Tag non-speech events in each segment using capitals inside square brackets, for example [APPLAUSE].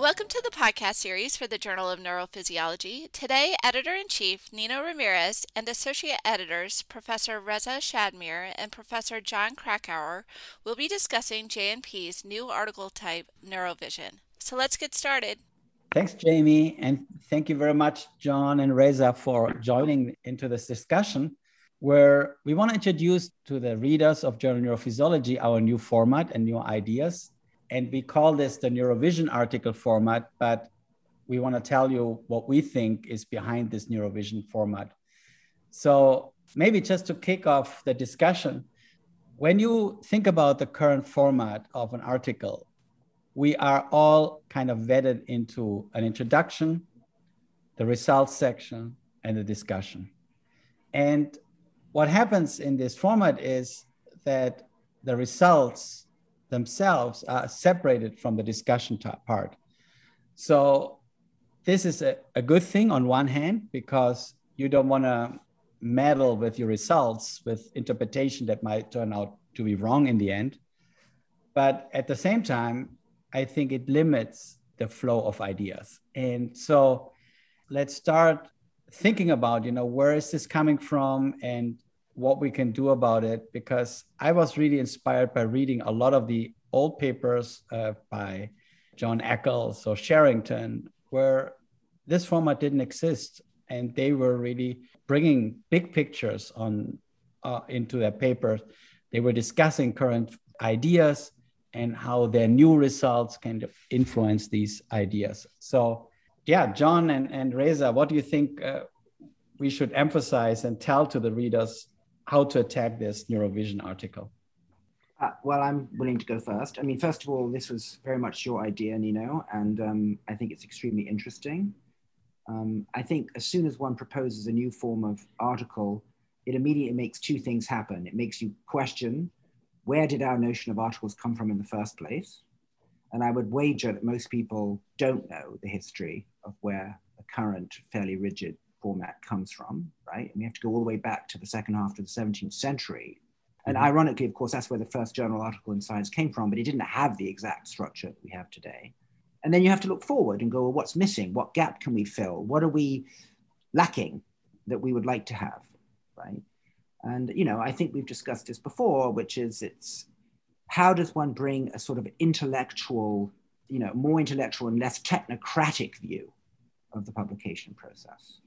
Welcome to the podcast series for the Journal of Neurophysiology. Today, Editor in Chief Nino Ramirez and Associate Editors Professor Reza Shadmehr and Professor John Krakauer will be discussing JNP's new article type, Neurovision. So let's get started. Thanks, Jamie, and thank you very much, John and Reza, for joining into this discussion where we want to introduce to the readers of Journal Neurophysiology our new format and new ideas and we call this the Neurovision article format, but we want to tell you what we think is behind this Neurovision format. So maybe just to kick off the discussion, when you think about the current format of an article, we are all kind of vetted into an introduction, the results section, and the discussion. And what happens in this format is that the results themselves are separated from the discussion part. So this is a, a good thing on one hand because you don't want to meddle with your results with interpretation that might turn out to be wrong in the end. But at the same time, I think it limits the flow of ideas. And so let's start thinking about, you know, where is this coming from and what we can do about it because I was really inspired by reading a lot of the old papers uh, by John Eccles or Sherrington, where this format didn't exist, and they were really bringing big pictures on uh, into their papers. They were discussing current ideas and how their new results kind of influence these ideas. So, yeah, John and, and Reza, what do you think uh, we should emphasize and tell to the readers how to attack this Neurovision article? Uh, well, I'm willing to go first. I mean, first of all, this was very much your idea, Nino, and um, I think it's extremely interesting. Um, I think as soon as one proposes a new form of article, it immediately makes two things happen. It makes you question where did our notion of articles come from in the first place? And I would wager that most people don't know the history of where the current fairly rigid format comes from, right? And we have to go all the way back to the second half of the 17th century. And mm-hmm. ironically, of course, that's where the first journal article in science came from, but it didn't have the exact structure that we have today. And then you have to look forward and go, well, what's missing? What gap can we fill? What are we lacking that we would like to have, right? And, you know, I think we've discussed this before, which is it's how does one bring a sort of intellectual, you know, more intellectual and less technocratic view of the publication process?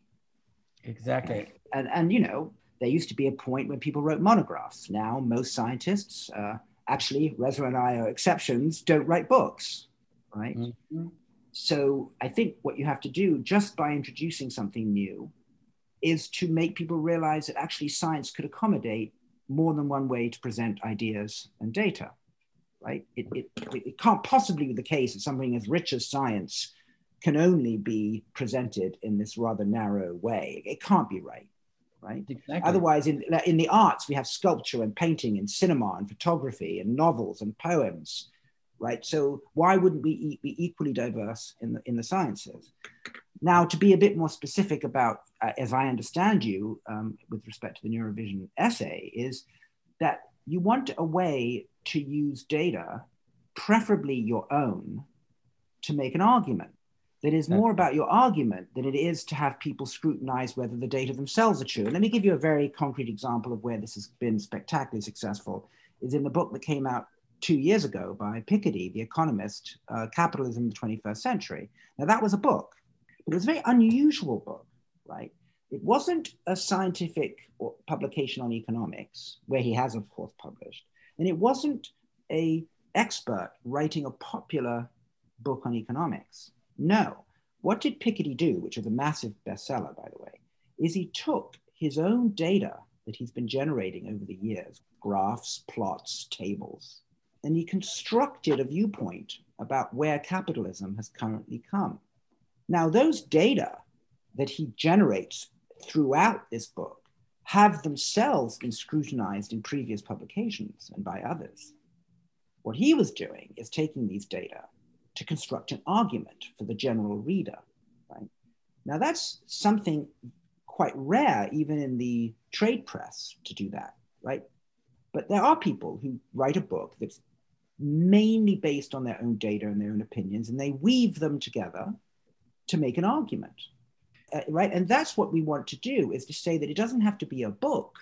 Exactly. And, and you know, there used to be a point when people wrote monographs. Now, most scientists, uh, actually, Reza and I are exceptions, don't write books, right? Mm-hmm. So I think what you have to do just by introducing something new is to make people realize that actually science could accommodate more than one way to present ideas and data, right? It, it, it can't possibly be the case that something as rich as science can only be presented in this rather narrow way. It can't be right, right? Exactly. Otherwise, in, in the arts, we have sculpture and painting and cinema and photography and novels and poems, right? So why wouldn't we be equally diverse in the, in the sciences? Now, to be a bit more specific about, uh, as I understand you, um, with respect to the Neurovision essay, is that you want a way to use data, preferably your own, to make an argument that is more about your argument than it is to have people scrutinize whether the data themselves are true. And let me give you a very concrete example of where this has been spectacularly successful. Is in the book that came out two years ago by Piketty, the economist, uh, Capitalism in the 21st Century. Now that was a book, but it was a very unusual book, right? It wasn't a scientific publication on economics, where he has, of course, published, and it wasn't a expert writing a popular book on economics no. What did Piketty do, which was a massive bestseller, by the way, is he took his own data that he's been generating over the years graphs, plots, tables and he constructed a viewpoint about where capitalism has currently come. Now, those data that he generates throughout this book have themselves been scrutinized in previous publications and by others. What he was doing is taking these data to construct an argument for the general reader. Right? Now, that's something quite rare, even in the trade press, to do that, right? But there are people who write a book that's mainly based on their own data and their own opinions, and they weave them together to make an argument. Uh, right? And that's what we want to do is to say that it doesn't have to be a book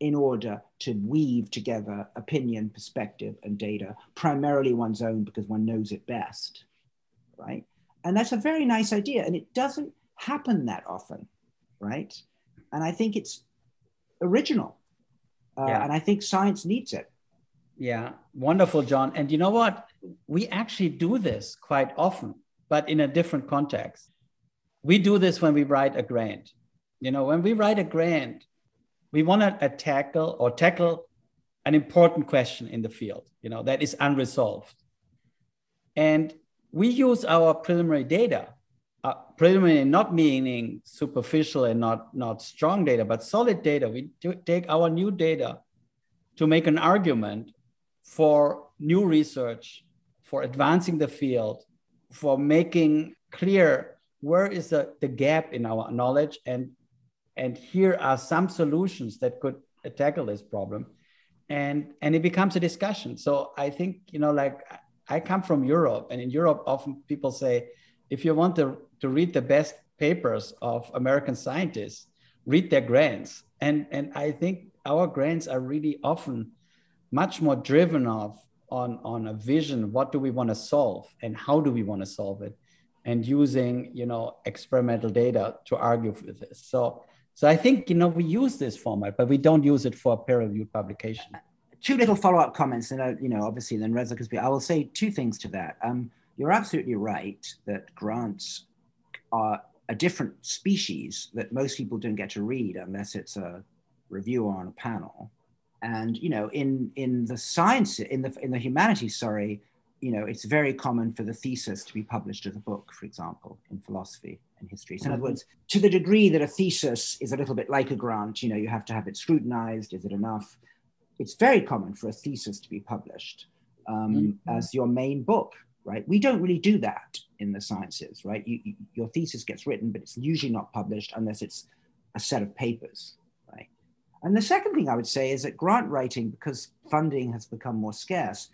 in order to weave together opinion, perspective, and data, primarily one's own because one knows it best, right? And that's a very nice idea. And it doesn't happen that often, right? And I think it's original. Uh, yeah. And I think science needs it. Yeah, wonderful, John. And you know what? We actually do this quite often, but in a different context. We do this when we write a grant. You know, when we write a grant, we want to tackle or tackle an important question in the field, you know, that is unresolved. And we use our preliminary data, uh, preliminary not meaning superficial and not, not strong data, but solid data. We take our new data to make an argument for new research, for advancing the field, for making clear where is the, the gap in our knowledge and and here are some solutions that could uh, tackle this problem. And and it becomes a discussion. So i think you know like i come from europe and in europe often people say if you want to, to read the best papers of american scientists read their grants. And and i think our grants are really often much more driven off on, on a vision what do we want to solve and how do we want to solve it and using you know experimental data to argue with this. So so i think you know we use this format but we don't use it for a peer-reviewed publication. Two little follow-up comments and uh, you know obviously then reza because i will say two things to that. Um, you're absolutely right that grants are a different species that most people don't get to read unless it's a review on a panel. And you know in in the science in the in the humanities sorry you know it's very common for the thesis to be published as a book for example in philosophy and history so in other mm-hmm. words to the degree that a thesis is a little bit like a grant you know you have to have it scrutinized is it enough it's very common for a thesis to be published um, mm-hmm. as your main book right we don't really do that in the sciences right you, you, your thesis gets written but it's usually not published unless it's a set of papers right? and the second thing I would say is that grant writing, because funding has become more scarce,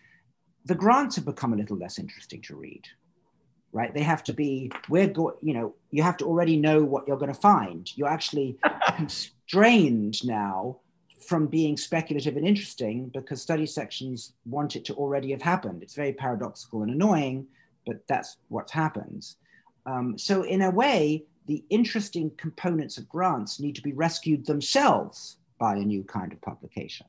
the grants have become a little less interesting to read, right? They have to be, we're go, you know, you have to already know what you're going to find. You're actually [LAUGHS] constrained now from being speculative and interesting because study sections want it to already have happened. It's very paradoxical and annoying, but that's what happens. Um, so in a way, the interesting components of grants need to be rescued themselves by a new kind of publication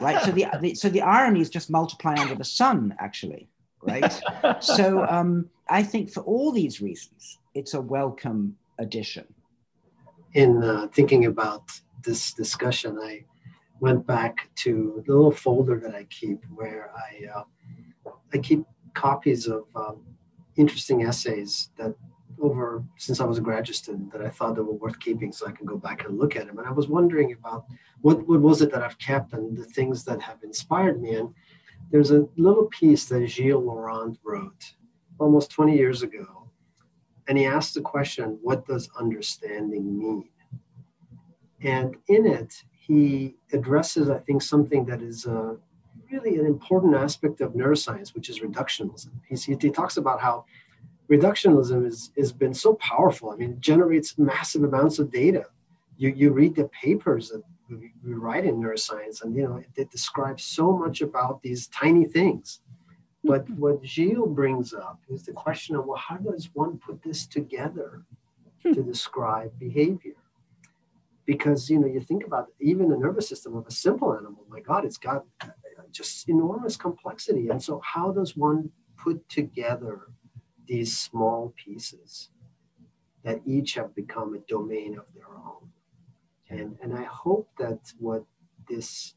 right? So the, the, so the irony is just multiply under the sun actually right? [LAUGHS] So um, i think for all these reasons it's a welcome addition. In uh, thinking about this discussion i went back to the little folder that i keep where i uh, i keep copies of um, interesting essays that over since I was a graduate student that I thought they were worth keeping so I can go back and look at them. And I was wondering about what, what was it that I've kept and the things that have inspired me. And there's a little piece that Gilles Laurent wrote almost 20 years ago. And he asked the question, what does understanding mean? And in it, he addresses, I think, something that is uh, really an important aspect of neuroscience, which is reductionism. He, he talks about how reductionism is, has been so powerful. I mean, it generates massive amounts of data. You, you read the papers that we, we write in neuroscience, and you know, it, it describes so much about these tiny things. But what Gilles brings up is the question of well, how does one put this together to hmm. describe behavior? Because you know, you think about even the nervous system of a simple animal. My God, it's got just enormous complexity. And so, how does one put together these small pieces that each have become a domain of their own. And, and I hope that what this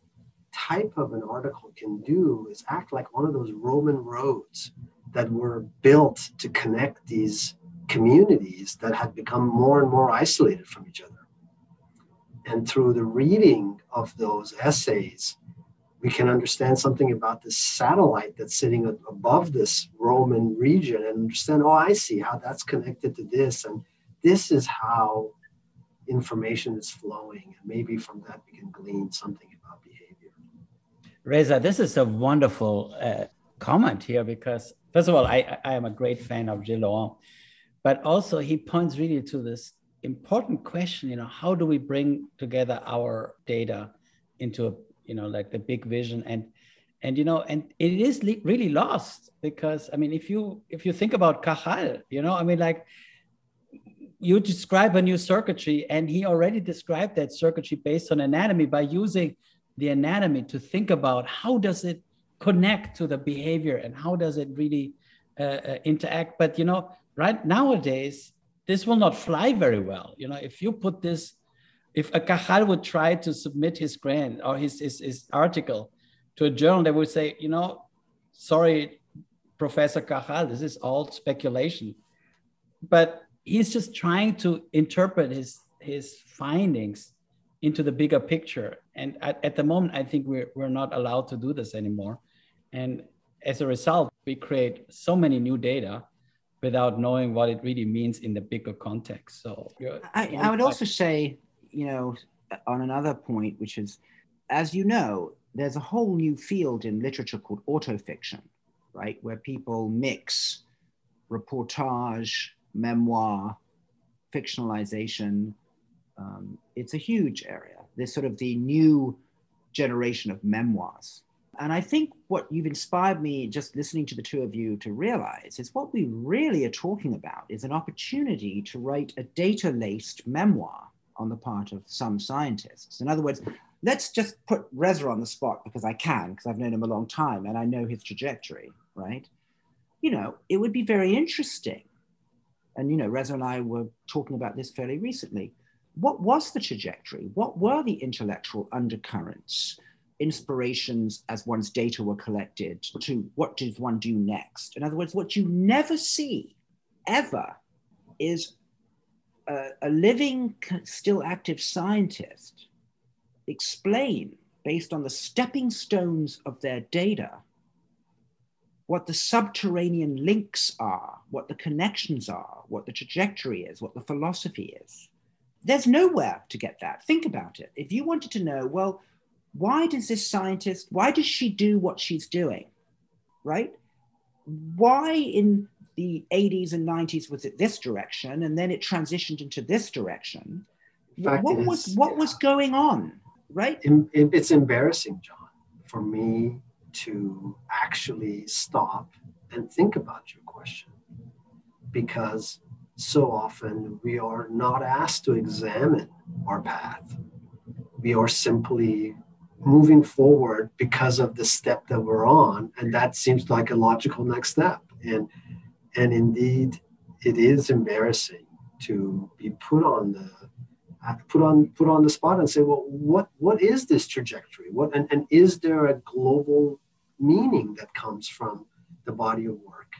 type of an article can do is act like one of those Roman roads that were built to connect these communities that had become more and more isolated from each other. And through the reading of those essays, we can understand something about this satellite that's sitting above this Roman region and understand, oh, I see how that's connected to this. And this is how information is flowing. And maybe from that we can glean something about behavior. Reza, this is a wonderful uh, comment here because, first of all, I, I am a great fan of Laurent, but also he points really to this important question, you know, how do we bring together our data into, a, you know, like the big vision. And, and, you know, and it is really lost because, I mean, if you, if you think about Cajal, you know, I mean, like you describe a new circuitry and he already described that circuitry based on anatomy by using the anatomy to think about how does it connect to the behavior and how does it really uh, uh, interact. But you know right nowadays this will not fly very well. You know if you put this if a Cajal would try to submit his grant or his, his, his article to a journal, they would say, you know, sorry, Professor Cajal, this is all speculation. But he's just trying to interpret his, his findings into the bigger picture. And at, at the moment, I think we're, we're not allowed to do this anymore. And as a result, we create so many new data without knowing what it really means in the bigger context. So I, I would also say, you know, on another point, which is, as you know, there's a whole new field in literature called autofiction, right? Where people mix reportage, memoir, fictionalization, um, it's a huge area. There's sort of the new generation of memoirs. And I think what you've inspired me just listening to the two of you to realize is what we really are talking about is an opportunity to write a data laced memoir on the part of some scientists. In other words, let's just put Reza on the spot because I can, because I've known him a long time and I know his trajectory, right? You know, it would be very interesting. And, you know, Reza and I were talking about this fairly recently what was the trajectory? What were the intellectual undercurrents, inspirations as one's data were collected to what does one do next? In other words, what you never see ever is a, a living, still active scientist explain based on the stepping stones of their data what the subterranean links are, what the connections are, what the trajectory is, what the philosophy is. There's nowhere to get that. Think about it. If you wanted to know, well, why does this scientist, why does she do what she's doing? Right? Why in the 80s and 90s was it this direction and then it transitioned into this direction? Fact what was what yeah. was going on? Right? It's embarrassing, John, for me to actually stop and think about your question because so often we are not asked to examine our path. We are simply moving forward because of the step that we're on, and that seems like a logical next step. And and indeed, it is embarrassing to be put on the put on put on the spot and say, well, what what is this trajectory? What and, and is there a global meaning that comes from the body of work?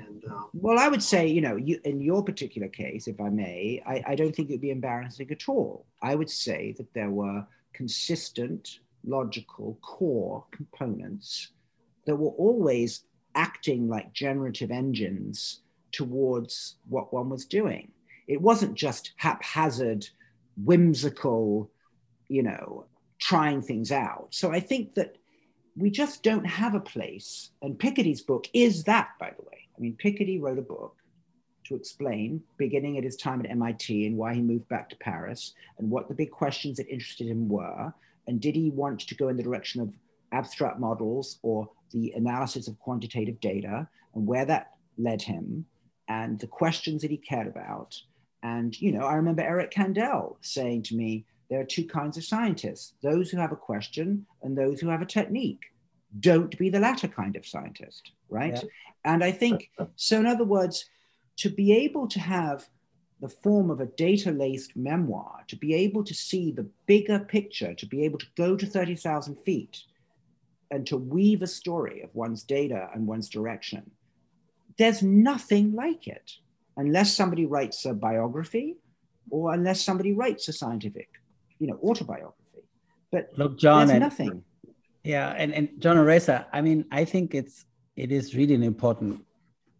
And um, well, I would say, you know, you, in your particular case, if I may, I, I don't think it would be embarrassing at all. I would say that there were consistent, logical, core components that were always acting like generative engines towards what one was doing. It wasn't just haphazard, whimsical, you know, trying things out. So I think that we just don't have a place. And Piketty's book is that, by the way. I mean, Piketty wrote a book to explain, beginning at his time at MIT and why he moved back to Paris and what the big questions that interested him were. And did he want to go in the direction of abstract models or the analysis of quantitative data and where that led him and the questions that he cared about. And, you know, I remember Eric Kandel saying to me, there are two kinds of scientists those who have a question and those who have a technique don't be the latter kind of scientist, right? Yeah. And I think, so in other words, to be able to have the form of a data laced memoir, to be able to see the bigger picture, to be able to go to 30,000 feet and to weave a story of one's data and one's direction, there's nothing like it unless somebody writes a biography or unless somebody writes a scientific, you know, autobiography. But Look, John, there's nothing. Yeah, and, and John Reza, I mean, I think it's it is really an important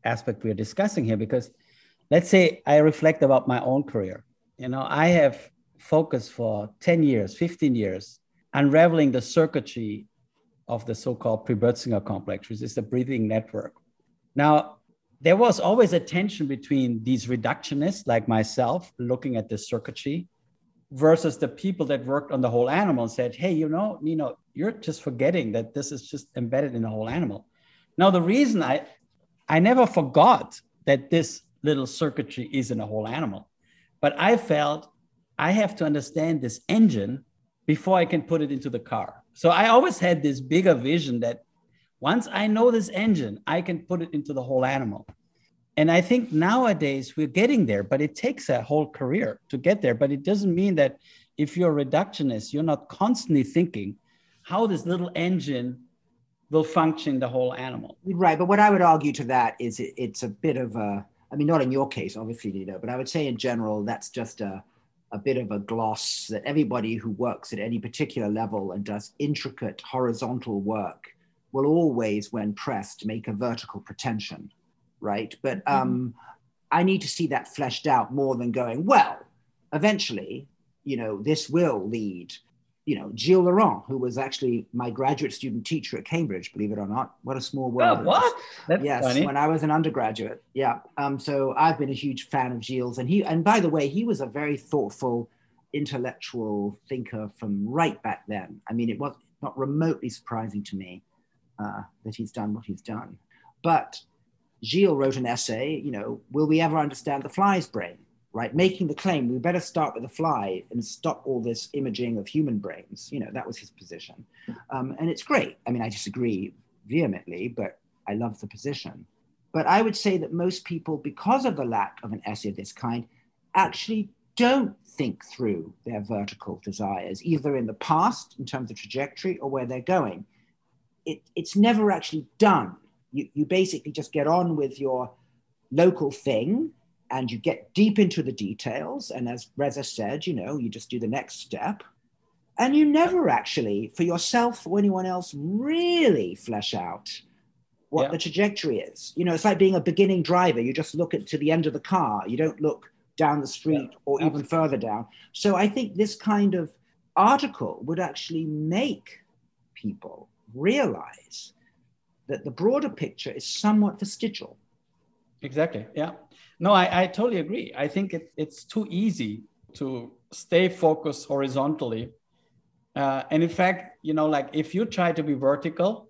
aspect we're discussing here because let's say I reflect about my own career. You know, I have focused for 10 years, 15 years, unraveling the circuitry of the so-called Pre-Bötzinger complex, which is the breathing network. Now, there was always a tension between these reductionists like myself looking at the circuitry versus the people that worked on the whole animal and said, hey, you know, Nino, you're just forgetting that this is just embedded in the whole animal. Now, the reason I I never forgot that this little circuitry is in a whole animal, but I felt I have to understand this engine before I can put it into the car. So I always had this bigger vision that once I know this engine, I can put it into the whole animal. And I think nowadays we're getting there, but it takes a whole career to get there. But it doesn't mean that if you're a reductionist, you're not constantly thinking how this little engine will function the whole animal. Right. But what I would argue to that is it, it's a bit of a, I mean, not in your case, obviously, Nino, but I would say in general, that's just a, a bit of a gloss that everybody who works at any particular level and does intricate horizontal work will always, when pressed, make a vertical pretension, right? But mm-hmm. um, I need to see that fleshed out more than going, well, eventually, you know, this will lead you know, Gilles Laurent, who was actually my graduate student teacher at Cambridge, believe it or not. What a small world. Oh, what? That's yes, funny. when I was an undergraduate. Yeah. Um, so I've been a huge fan of Gilles. And he, and by the way, he was a very thoughtful, intellectual thinker from right back then. I mean, it was not remotely surprising to me uh, that he's done what he's done. But Gilles wrote an essay, you know, will we ever understand the fly's brain? Right? Making the claim we better start with the fly and stop all this imaging of human brains. You know, that was his position. Um, and it's great. I mean, I disagree vehemently, but I love the position. But I would say that most people, because of the lack of an essay of this kind, actually don't think through their vertical desires, either in the past in terms of trajectory or where they're going. It, it's never actually done. You, you basically just get on with your local thing and you get deep into the details. And as Reza said, you know, you just do the next step. And you never actually, for yourself or anyone else, really flesh out what yeah. the trajectory is. You know, it's like being a beginning driver. You just look at to the end of the car. You don't look down the street yeah. or even further down. So I think this kind of article would actually make people realize that the broader picture is somewhat vestigial. Exactly. Yeah. No, I, I totally agree. I think it, it's too easy to stay focused horizontally. Uh, and in fact, you know, like if you try to be vertical,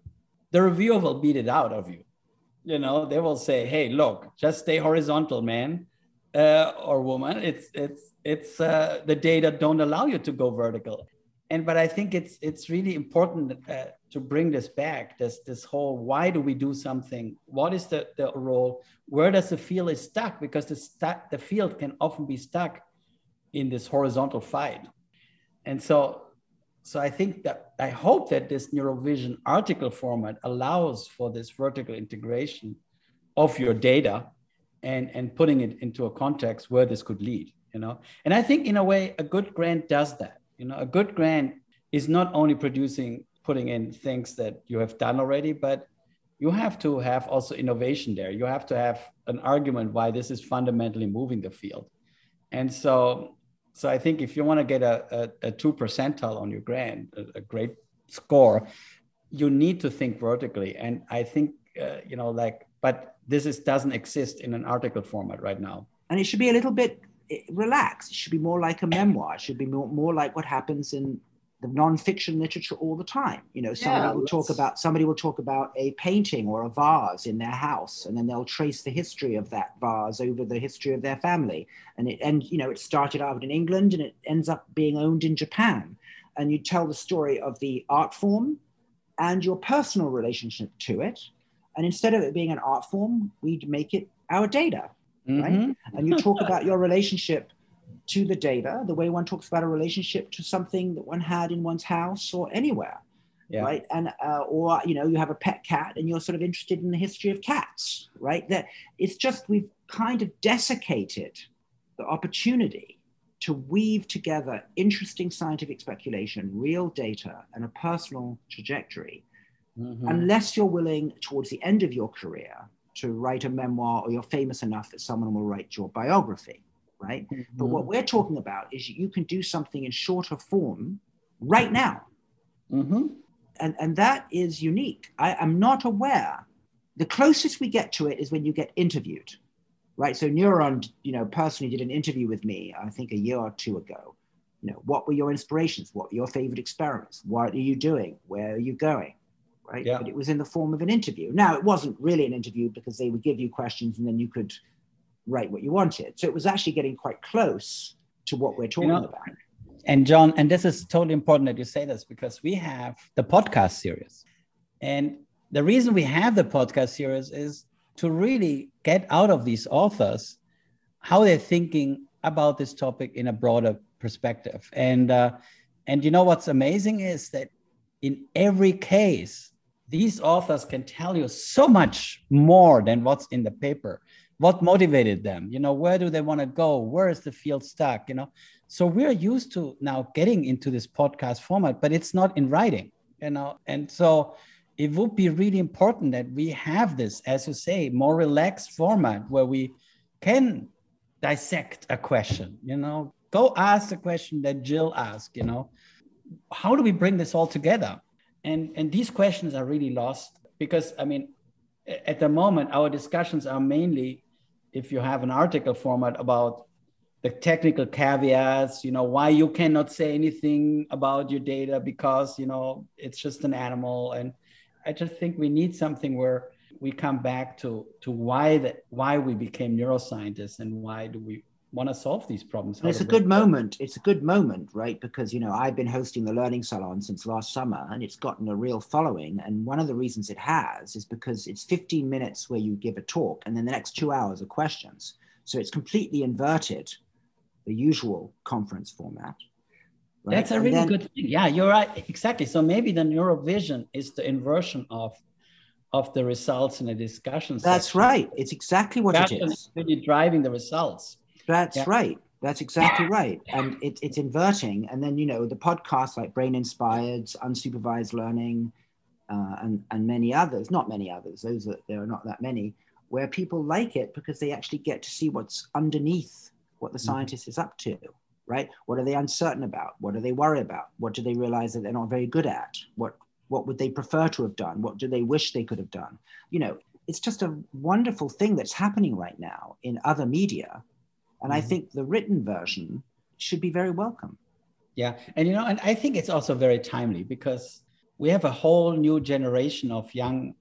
the reviewer will beat it out of you. You know, they will say, "Hey, look, just stay horizontal, man uh, or woman. It's it's it's uh, the data don't allow you to go vertical." And but I think it's it's really important uh, to bring this back this this whole why do we do something? What is the, the role? Where does the field is stuck? Because the stuck the field can often be stuck in this horizontal fight. And so so i think that i hope that this neurovision article format allows for this vertical integration of your data and and putting it into a context where this could lead you know? And i think in a way a good grant does that you know a good grant is not only producing putting in things that you have done already, but you have to have also innovation there. You have to have an argument why this is fundamentally moving the field. And so, so I think if you want to get a, a, a two percentile on your grant, a, a, great score, you need to think vertically. And I think, uh, you know, like, but this is doesn't exist in an article format right now. And it should be a little bit relaxed. It should be more like a memoir. It should be more, more like what happens in the nonfiction literature all the time. You know, somebody yeah, will talk about somebody will talk about a painting or a vase in their house, and then they'll trace the history of that vase over the history of their family. And it and you know, it started out in England and it ends up being owned in Japan. And you tell the story of the art form and your personal relationship to it. And instead of it being an art form, we'd make it our data, mm-hmm. right? And you talk about your relationship to the data, the way one talks about a relationship to something that one had in one's house or anywhere. Yeah. Right. And, uh, or, you know, you have a pet cat and you're sort of interested in the history of cats, right? That it's just we've kind of desiccated the opportunity to weave together interesting scientific speculation, real data, and a personal trajectory, mm-hmm. unless you're willing towards the end of your career to write a memoir or you're famous enough that someone will write your biography right? Mm-hmm. But what we're talking about is you can do something in shorter form right now. Mm-hmm. And, and that is unique. I am not aware. The closest we get to it is when you get interviewed, right? So Neuron, you know, personally did an interview with me, I think a year or two ago. You know, what were your inspirations? What were your favorite experiments? What are you doing? Where are you going? Right. Yeah. But it was in the form of an interview. Now, it wasn't really an interview because they would give you questions and then you could write what you wanted. So it was actually getting quite close to what we're talking you know, about. And John, and this is totally important that you say this because we have the podcast series. And the reason we have the podcast series is to really get out of these authors how they're thinking about this topic in a broader perspective. And uh, and you know what's amazing is that in every case, these authors can tell you so much more than what's in the paper. What motivated them? You know where do they want to go? Where is the field stuck? You know? So we're used to now getting into this podcast format but it's not in writing you know? And so it would be really important that we have this as you say more relaxed format where we can dissect a question you know? Go ask the question that Gilles asked you know? How do we bring this all together and and these questions are really lost because i mean at the moment our discussions are mainly if you have an article format about the technical caveats, you know, why you cannot say anything about your data because, you know, it's just an animal. And I just think we need something where we come back to to why that why we became neuroscientists and why do we want to solve these problems. it's a good moment. It's a good moment, right? Because you know I've been hosting the Learning Salon since last summer, and it's gotten a real following. And one of the reasons it has is because it's 15 minutes where you give a talk, and then the next two hours are questions. So it's completely inverted the usual conference format. Right? That's a really then, good thing. Yeah, you're right. Exactly. So maybe the neurovision is the inversion of of the results in a discussion. That's section. right. It's exactly what it is. Really driving the results. That's yeah. right. That's exactly right. And it, it's inverting. And then, you know, the podcasts like Brain Inspired, Unsupervised Learning, uh, and, and many others, not many others, those are, there are not that many, where people like it because they actually get to see what's underneath what the mm-hmm. scientist is up to, right? What are they uncertain about? What are they worry about? What do they realize that they're not very good at? What, what would they prefer to have done? What do they wish they could have done? You know, it's just a wonderful thing that's happening right now in other media and mm-hmm. I think the written version should be very welcome. Yeah. And, you know, and I think it's also very timely because we have a whole new generation of young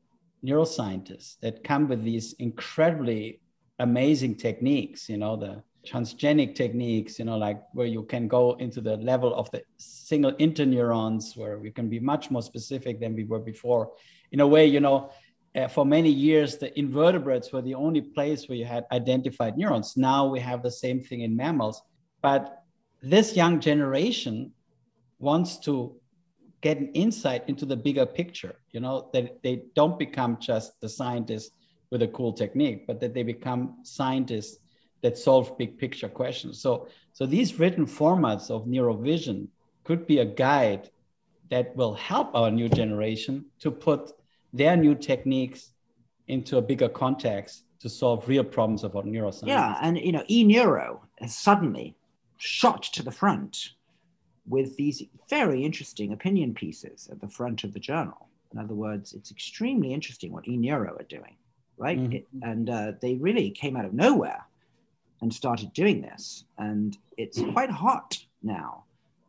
neuroscientists that come with these incredibly amazing techniques, you know, the transgenic techniques, you know, like where you can go into the level of the single interneurons, where we can be much more specific than we were before. In a way, you know, uh, for many years, the invertebrates were the only place where you had identified neurons. Now we have the same thing in mammals. But this young generation wants to get an insight into the bigger picture, you know, that they don't become just the scientists with a cool technique, but that they become scientists that solve big picture questions. So, so these written formats of neurovision could be a guide that will help our new generation to put their new techniques into a bigger context to solve real problems about neuroscience. Yeah, and you know, eNeuro has suddenly shot to the front with these very interesting opinion pieces at the front of the journal. In other words, it's extremely interesting what eNeuro are doing, right? Mm-hmm. It, and uh, they really came out of nowhere and started doing this, and it's quite hot now.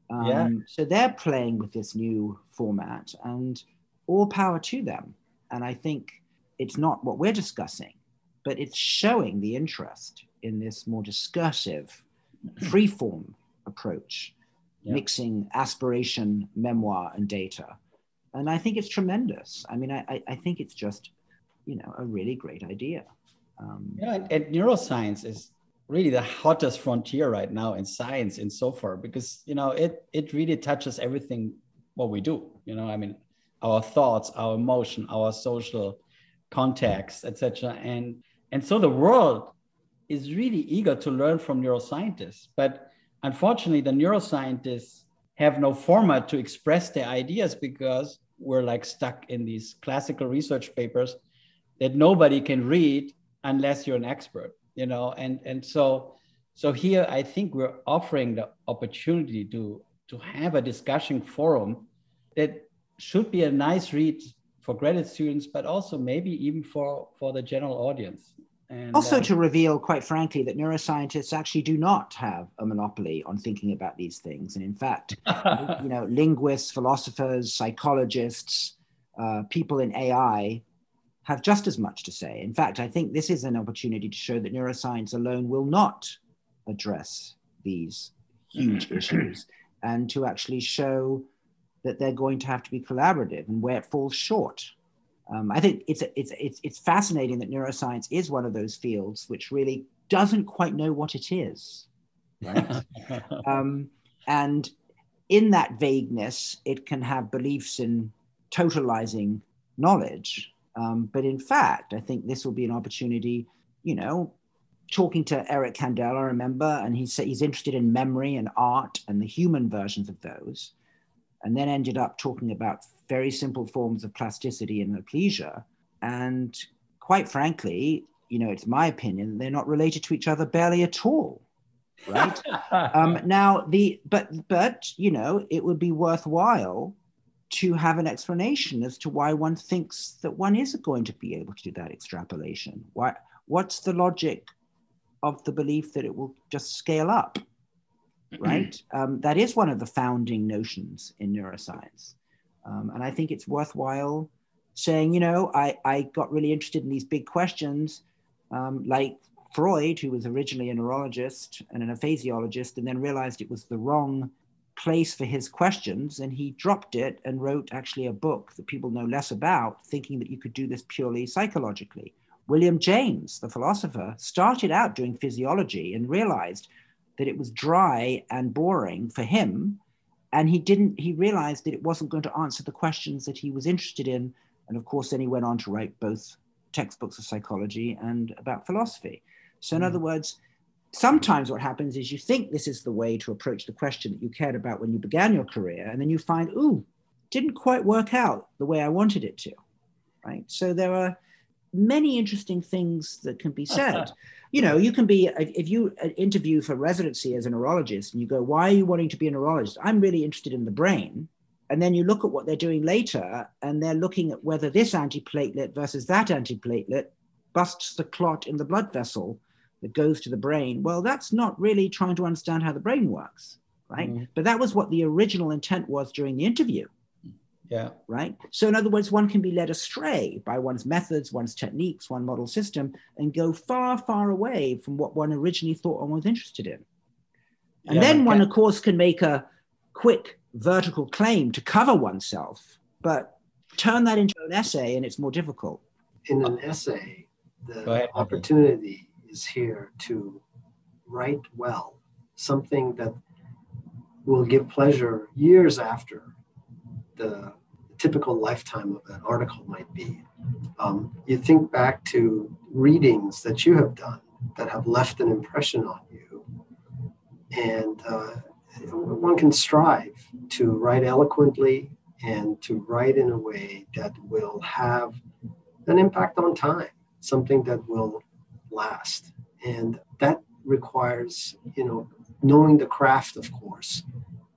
Um, yeah. So they're playing with this new format, and all power to them. And I think it's not what we're discussing, but it's showing the interest in this more discursive, [CLEARS THROAT] free-form approach, yeah. mixing aspiration, memoir, and data. And I think it's tremendous. I mean, I, I think it's just, you know, a really great idea. Um, yeah, and, and neuroscience is really the hottest frontier right now in science and so far because you know it it really touches everything what we do you know i mean our thoughts, our emotion, our social context, etc. And and so the world is really eager to learn from neuroscientists, but unfortunately, the neuroscientists have no format to express their ideas because we're like stuck in these classical research papers that nobody can read unless you're an expert, you know. And and so so here I think we're offering the opportunity to to have a discussion forum that should be a nice read for graduate students, but also maybe even for, for the general audience. And, also, uh, to reveal, quite frankly, that neuroscientists actually do not have a monopoly on thinking about these things. And in fact, [LAUGHS] you know, linguists, philosophers, psychologists, uh, people in AI have just as much to say. In fact, I think this is an opportunity to show that neuroscience alone will not address these huge issues and to actually show that they're going to have to be collaborative and where it falls short. Um, I think it's, it's, it's, it's fascinating that neuroscience is one of those fields which really doesn't quite know what it is. Right? [LAUGHS] um, and in that vagueness, it can have beliefs in totalizing knowledge um, but in fact, I think this will be an opportunity, you know, talking to Eric Kandel, I remember, and he said he's interested in memory and art and the human versions of those, and then ended up talking about very simple forms of plasticity and Aplysia. And quite frankly, you know, it's my opinion, they're not related to each other barely at all. Right. [LAUGHS] um, now the but but you know, it would be worthwhile to have an explanation as to why one thinks that one is going to be able to do that extrapolation. Why, what's the logic of the belief that it will just scale up? Right? [CLEARS THROAT] Um, that is one of the founding notions in neuroscience. Um, and I think it's worthwhile saying, you know, I, I got really interested in these big questions, um, like Freud, who was originally a neurologist and an aphasiologist, and then realized it was the wrong place for his questions and he dropped it and wrote actually a book that people know less about thinking that you could do this purely psychologically william james the philosopher started out doing physiology and realized that it was dry and boring for him and he didn't he realized that it wasn't going to answer the questions that he was interested in and of course then he went on to write both textbooks of psychology and about philosophy so in mm. other words sometimes what happens is you think this is the way to approach the question that you cared about when you began your career, and then you find, ooh, didn't quite work out the way I wanted it to. Right. So there are many interesting things that can be said. you know, you can be, if you uh, interview for residency as a neurologist and you go, why are you wanting to be a neurologist? I'm really interested in the brain. And then you look at what they're doing later and they're looking at whether this antiplatelet versus that antiplatelet busts the clot in the blood vessel that goes to the brain, well, that's not really trying to understand how the brain works, right? Mm. But that was what the original intent was during the interview. Yeah. Right. So, in other words, one can be led astray by one's methods, one's techniques, one model system, and go far, far away from what one originally thought one was interested in. And yeah, then one, of course, can make a quick vertical claim to cover oneself, but turn that into an essay and it's more difficult. In an essay, the opportunity is here to write well, something that will give pleasure years after the typical lifetime of an article might be. Um, you think back to readings that you have done that have left an impression on you, and uh, one can strive to write eloquently and to write in a way that will have an impact on time, something that will last. And that requires, you know, knowing the craft, of course,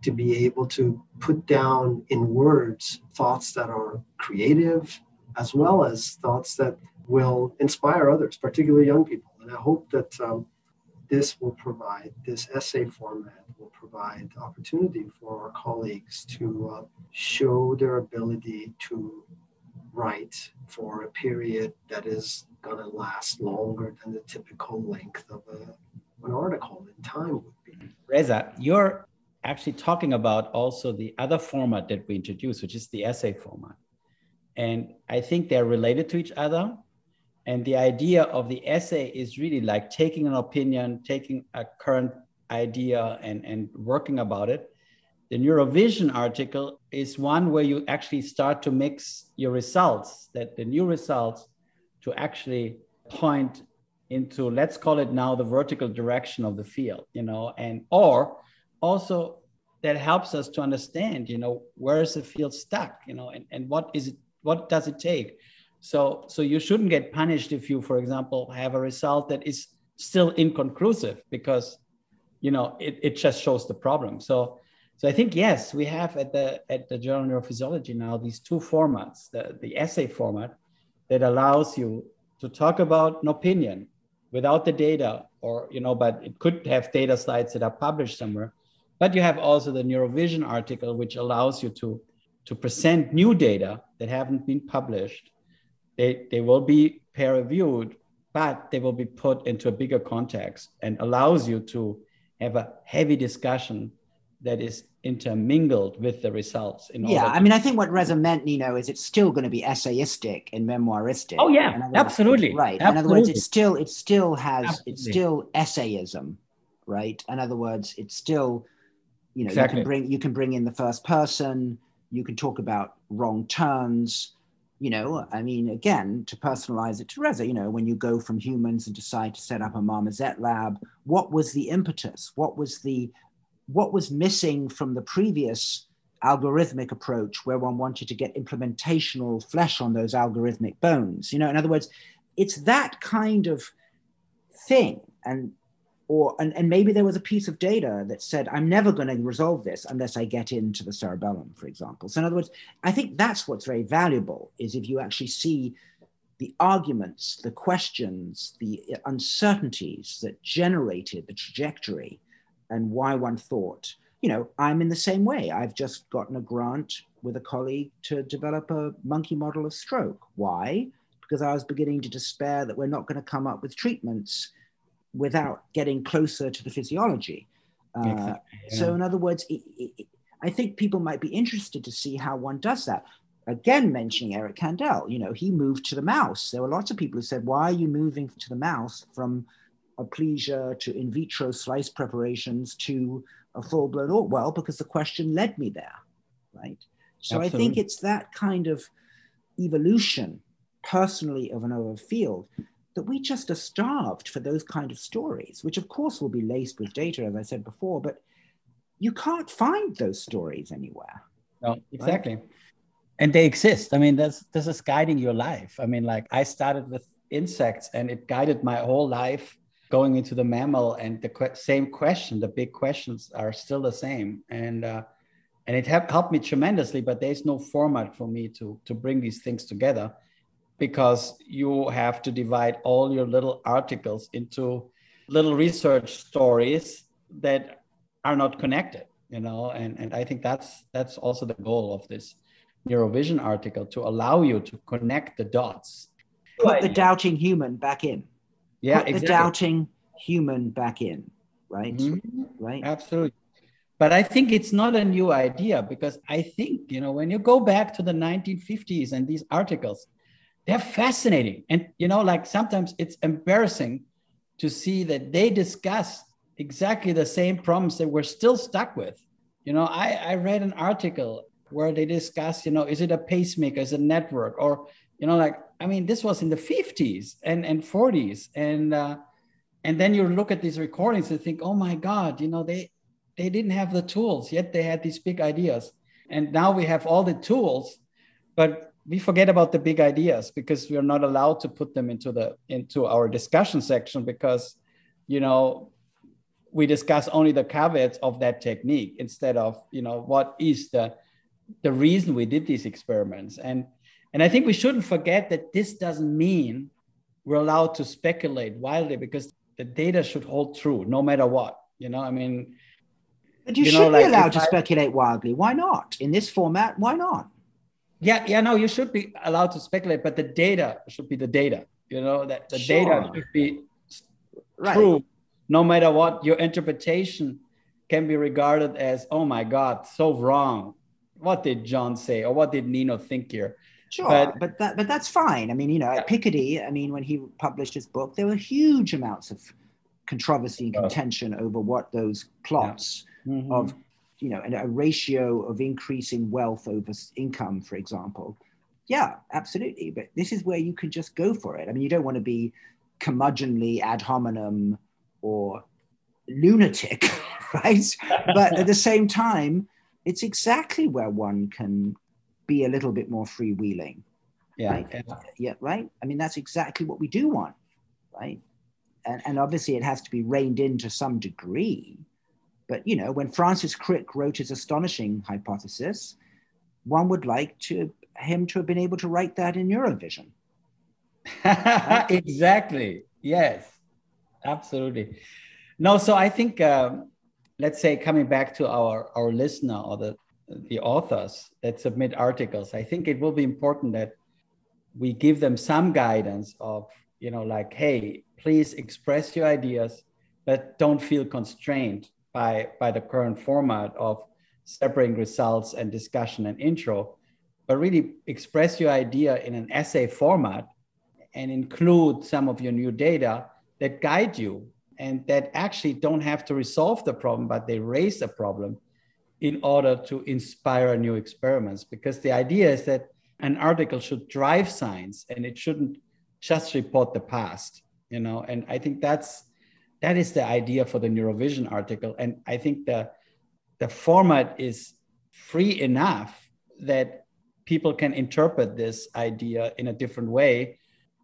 to be able to put down in words thoughts that are creative as well as thoughts that will inspire others, particularly young people. And I hope that um, this will provide, this essay format will provide opportunity for our colleagues to uh, show their ability to write for a period that is going to last longer than the typical length of a, an article in time would be. Reza, you're actually talking about also the other format that we introduced, which is the essay format. And I think they're related to each other. And the idea of the essay is really like taking an opinion, taking a current idea and, and working about it. The Neurovision article is one where you actually start to mix your results, that the new results to actually point into let's call it now the vertical direction of the field you know and or also that helps us to understand you know where is the field stuck you know and, and what is it what does it take so so you shouldn't get punished if you for example have a result that is still inconclusive because you know it, it just shows the problem so So I think yes, we have at the at the Journal of Neurophysiology now these two formats: the, the essay format that allows you to talk about an opinion without the data, or you know, but it could have data slides that are published somewhere. But you have also the Neurovision article, which allows you to to present new data that haven't been published. They they will be peer reviewed, but they will be put into a bigger context and allows you to have a heavy discussion that is intermingled with the results. yeah, I mean, I think what Reza meant, Nino, is it's still going to be essayistic and memoiristic. Oh yeah, words, absolutely. Right. Absolutely. In other words, it still it still has Absolutely. it's still essayism, right? In other words, it's still, you know, Exactly. you can bring you can bring in the first person, you can talk about wrong turns. You know, I mean, again, to personalize it to Reza, you know, when you go from humans and decide to set up a marmoset lab, what was the impetus? What was the what was missing from the previous algorithmic approach where one wanted to get implementational flesh on those algorithmic bones you know in other words it's that kind of thing and or and, and maybe there was a piece of data that said i'm never going to resolve this unless i get into the cerebellum for example. So in other words i think that's what's very valuable is if you actually see the arguments the questions the uh, uncertainties that generated the trajectory and why one thought you know i'm in the same way. I've just gotten a grant with a colleague to develop a monkey model of stroke. Why? Because i was beginning to despair that we're not going to come up with treatments without getting closer to the physiology. Uh, Exactly, yeah. so in other words it, it, i think people might be interested to see how one does that. Again mentioning eric kandel you know he moved to the mouse. There were lots of people who said why are you moving to the mouse from Aplysia to in vitro slice preparations to a full blown oh well because the question led me there right? So i think it's that kind of evolution personally of another field that we just are starved for those kind of stories which of course will be laced with data as i said before but you can't find those stories anywhere No, exactly. And they exist. I mean, that's this is guiding your life. I mean, like I started with insects and it guided my whole life going into the mammal and the que- same question, the big questions are still the same. And uh, and it helped helped me tremendously, but there's no format for me to to bring these things together because you have to divide all your little articles into little research stories that are not connected you know? And and i think that's that's also the goal of this neurovision article to allow you to connect the dots. Put the doubting human back in. Yeah put the doubting human back in right? Mhm. right. Absolutely. But i think it's not a new idea because i think you know when you go back to the 1950s and these articles they're fascinating. And you know like sometimes it's embarrassing to see that they discuss exactly the same problems that we're still stuck with. You know i i read an article where they discuss you know is it a pacemaker? Is it a network? Or you know like i mean this was in the 50s and and 40s and uh and then you look at these recordings and think oh my god you know they they didn't have the tools yet they had these big ideas. And now we have all the tools but we forget about the big ideas because we are not allowed to put them into the into our discussion section because you know we discuss only the caveats of that technique instead of you know what is the the reason we did these experiments. And and i think we shouldn't forget that this doesn't mean we're allowed to speculate wildly because the data should hold true no matter what you know i mean but you, You should know, like be allowed to I- speculate wildly. Why not? In this format why not yeah yeah no you should be allowed to speculate but the data should be the data you know that the data should be right. true no matter what. Your interpretation can be regarded as oh my god so wrong. What did john say or what did nino think here? Sure, But- but, that but that's fine. I mean, you know, Yeah. at Piketty, I mean, when he published his book, there were huge amounts of controversy and contention over what those plots Mhm. of, you know, and a ratio of increasing wealth over income, for example. Yeah, absolutely. But this is where you can just go for it. I mean, you don't want to be curmudgeonly ad hominem or lunatic, [LAUGHS] right? but at the same time, it's exactly where one can be a little bit more freewheeling. yeah, right. yeah. Yeah, right. I mean, that's exactly what we do want, right? And, and obviously, it has to be reined in to some degree. But you know, when Francis Crick wrote his astonishing hypothesis, one would like to him to have been able to write that in Neurovision. [LAUGHS] exactly. Yes, absolutely. No, so I think um, let's say coming back to our our listener or the the authors that submit articles, I think it will be important that we give them some guidance of you know like hey please express your ideas but don't feel constrained by by the current format of separating results and discussion and intro but really express your idea in an essay format and include some of your new data that guide you and that actually don't have to resolve the problem but they raise the problem in order to inspire new experiments. Because the idea is that an article should drive science and it shouldn't just report the past you know? And i think that's that is the idea for the neurovision article. And i think the the format is free enough that people can interpret this idea in a different way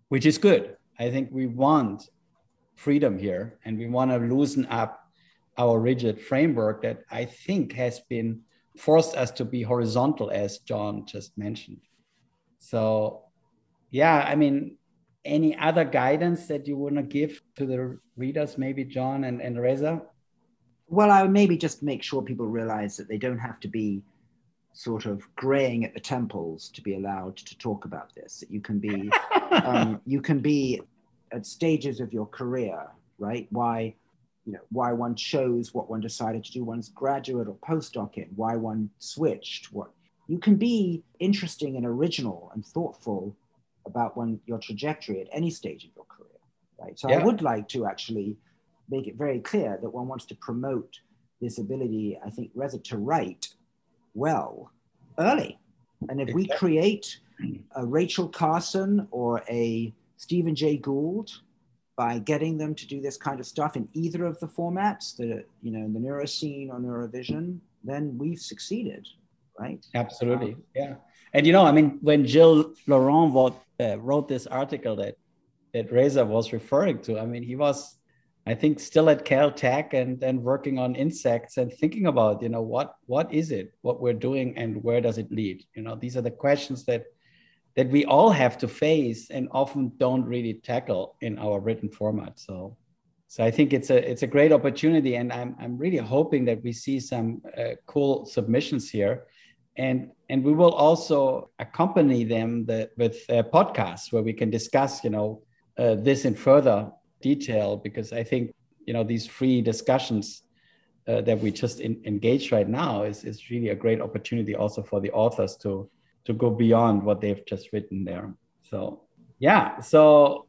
which is good. I think we want freedom here and we want to loosen up our rigid framework that i think has been forced us to be horizontal as john just mentioned. So, yeah, I mean, any other guidance that you want to give to the readers, maybe John and, and Reza? Well, I would maybe just make sure people realize that they don't have to be sort of graying at the temples to be allowed to talk about this. That you can be, [LAUGHS] um, you can be at stages of your career, right? Why, you know, why one chose what one decided to do one's graduate or postdoc in, why one switched, what you can be interesting and original and thoughtful about when your trajectory at any stage of your career right so yeah. i would like to actually make it very clear that one wants to promote this ability i think rather to write well early and if we create a rachel carson or a stephen jay gould by getting them to do this kind of stuff in either of the formats the you know the neuroscene or neurovision then we've succeeded right? Absolutely, um, yeah. And you know, I mean, when Gilles Laurent wrote, uh, wrote this article that that Reza was referring to, I mean, he was, I think, still at Caltech and and working on insects and thinking about, you know, what what is it, what we're doing, and where does it lead? You know, these are the questions that that we all have to face and often don't really tackle in our written format. So so I think it's a it's a great opportunity, and I'm I'm really hoping that we see some uh, cool submissions here and and we will also accompany them the, with podcasts where we can discuss you know uh, this in further detail because i think you know these free discussions uh, that we just in, engage right now is, is really a great opportunity also for the authors to to go beyond what they've just written there. So yeah. So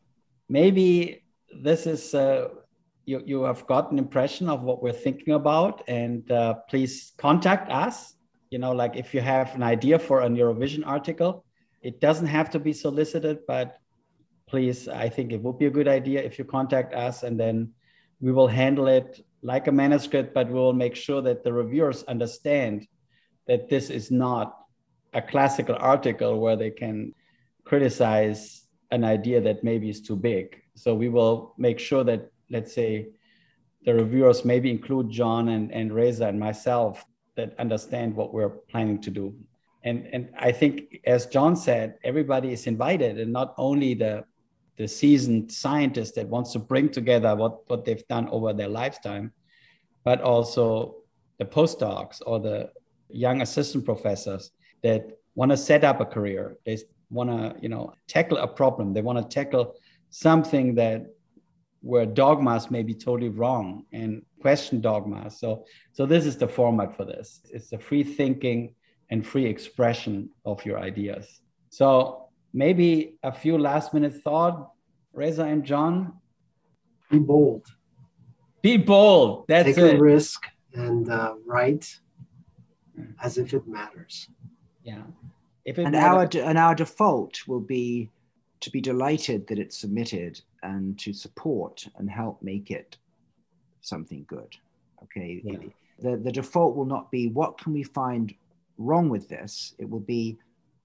maybe this is uh, you, you have got an impression of what we're thinking about and uh, please contact us you know like if you have an idea for a neurovision article it doesn't have to be solicited but please i think it would be a good idea if you contact us and then we will handle it like a manuscript but we will make sure that the reviewers understand that this is not a classical article where they can criticize an idea that maybe is too big. So we will make sure that let's say the reviewers maybe include john and, and reza and myself that understand what we're planning to do. And, and I think, as John said, everybody is invited, and not only the, the seasoned scientist that wants to bring together what, what they've done over their lifetime, but also the postdocs or the young assistant professors that want to set up a career. They want to, you know, tackle a problem. They want to tackle something that where dogmas may be totally wrong and question dogma. So, so this is the format for this. It's the free thinking and free expression of your ideas. So maybe a few last minute thought, Reza and John. Be bold. Be bold. That's Take it. a risk and uh, write as if it matters. Yeah. If it and matters. our and our default will be to be delighted that it's submitted and to support and help make it something good. Okay. Yeah. The, the default will not be what can we find wrong with this? It will be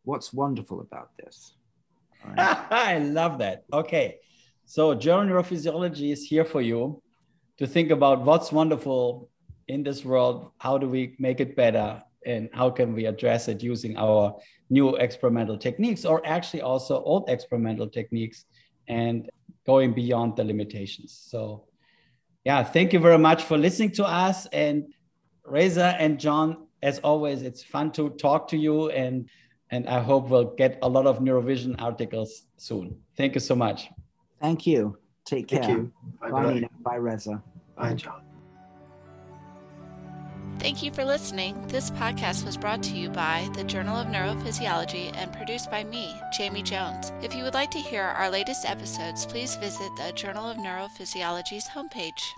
what's wonderful about this. Right? [LAUGHS] I love that. Okay. So Journal Neurophysiology is here for you to think about what's wonderful in this world, how do we make it better? And how can we address it using our new experimental techniques or actually also old experimental techniques and going beyond the limitations. So yeah, thank you very much for listening to us. And Reza and John, as always, it's fun to talk to you and and I hope we'll get a lot of Neurovision articles soon. Thank you so much. Thank you. Take care. Thank you. Bye, bye, Nino. Bye, Reza. Bye, John. Thank you for listening. This podcast was brought to you by the Journal of Neurophysiology and produced by me, Jamie Jones. If you would like to hear our latest episodes, please visit the Journal of Neurophysiology's homepage.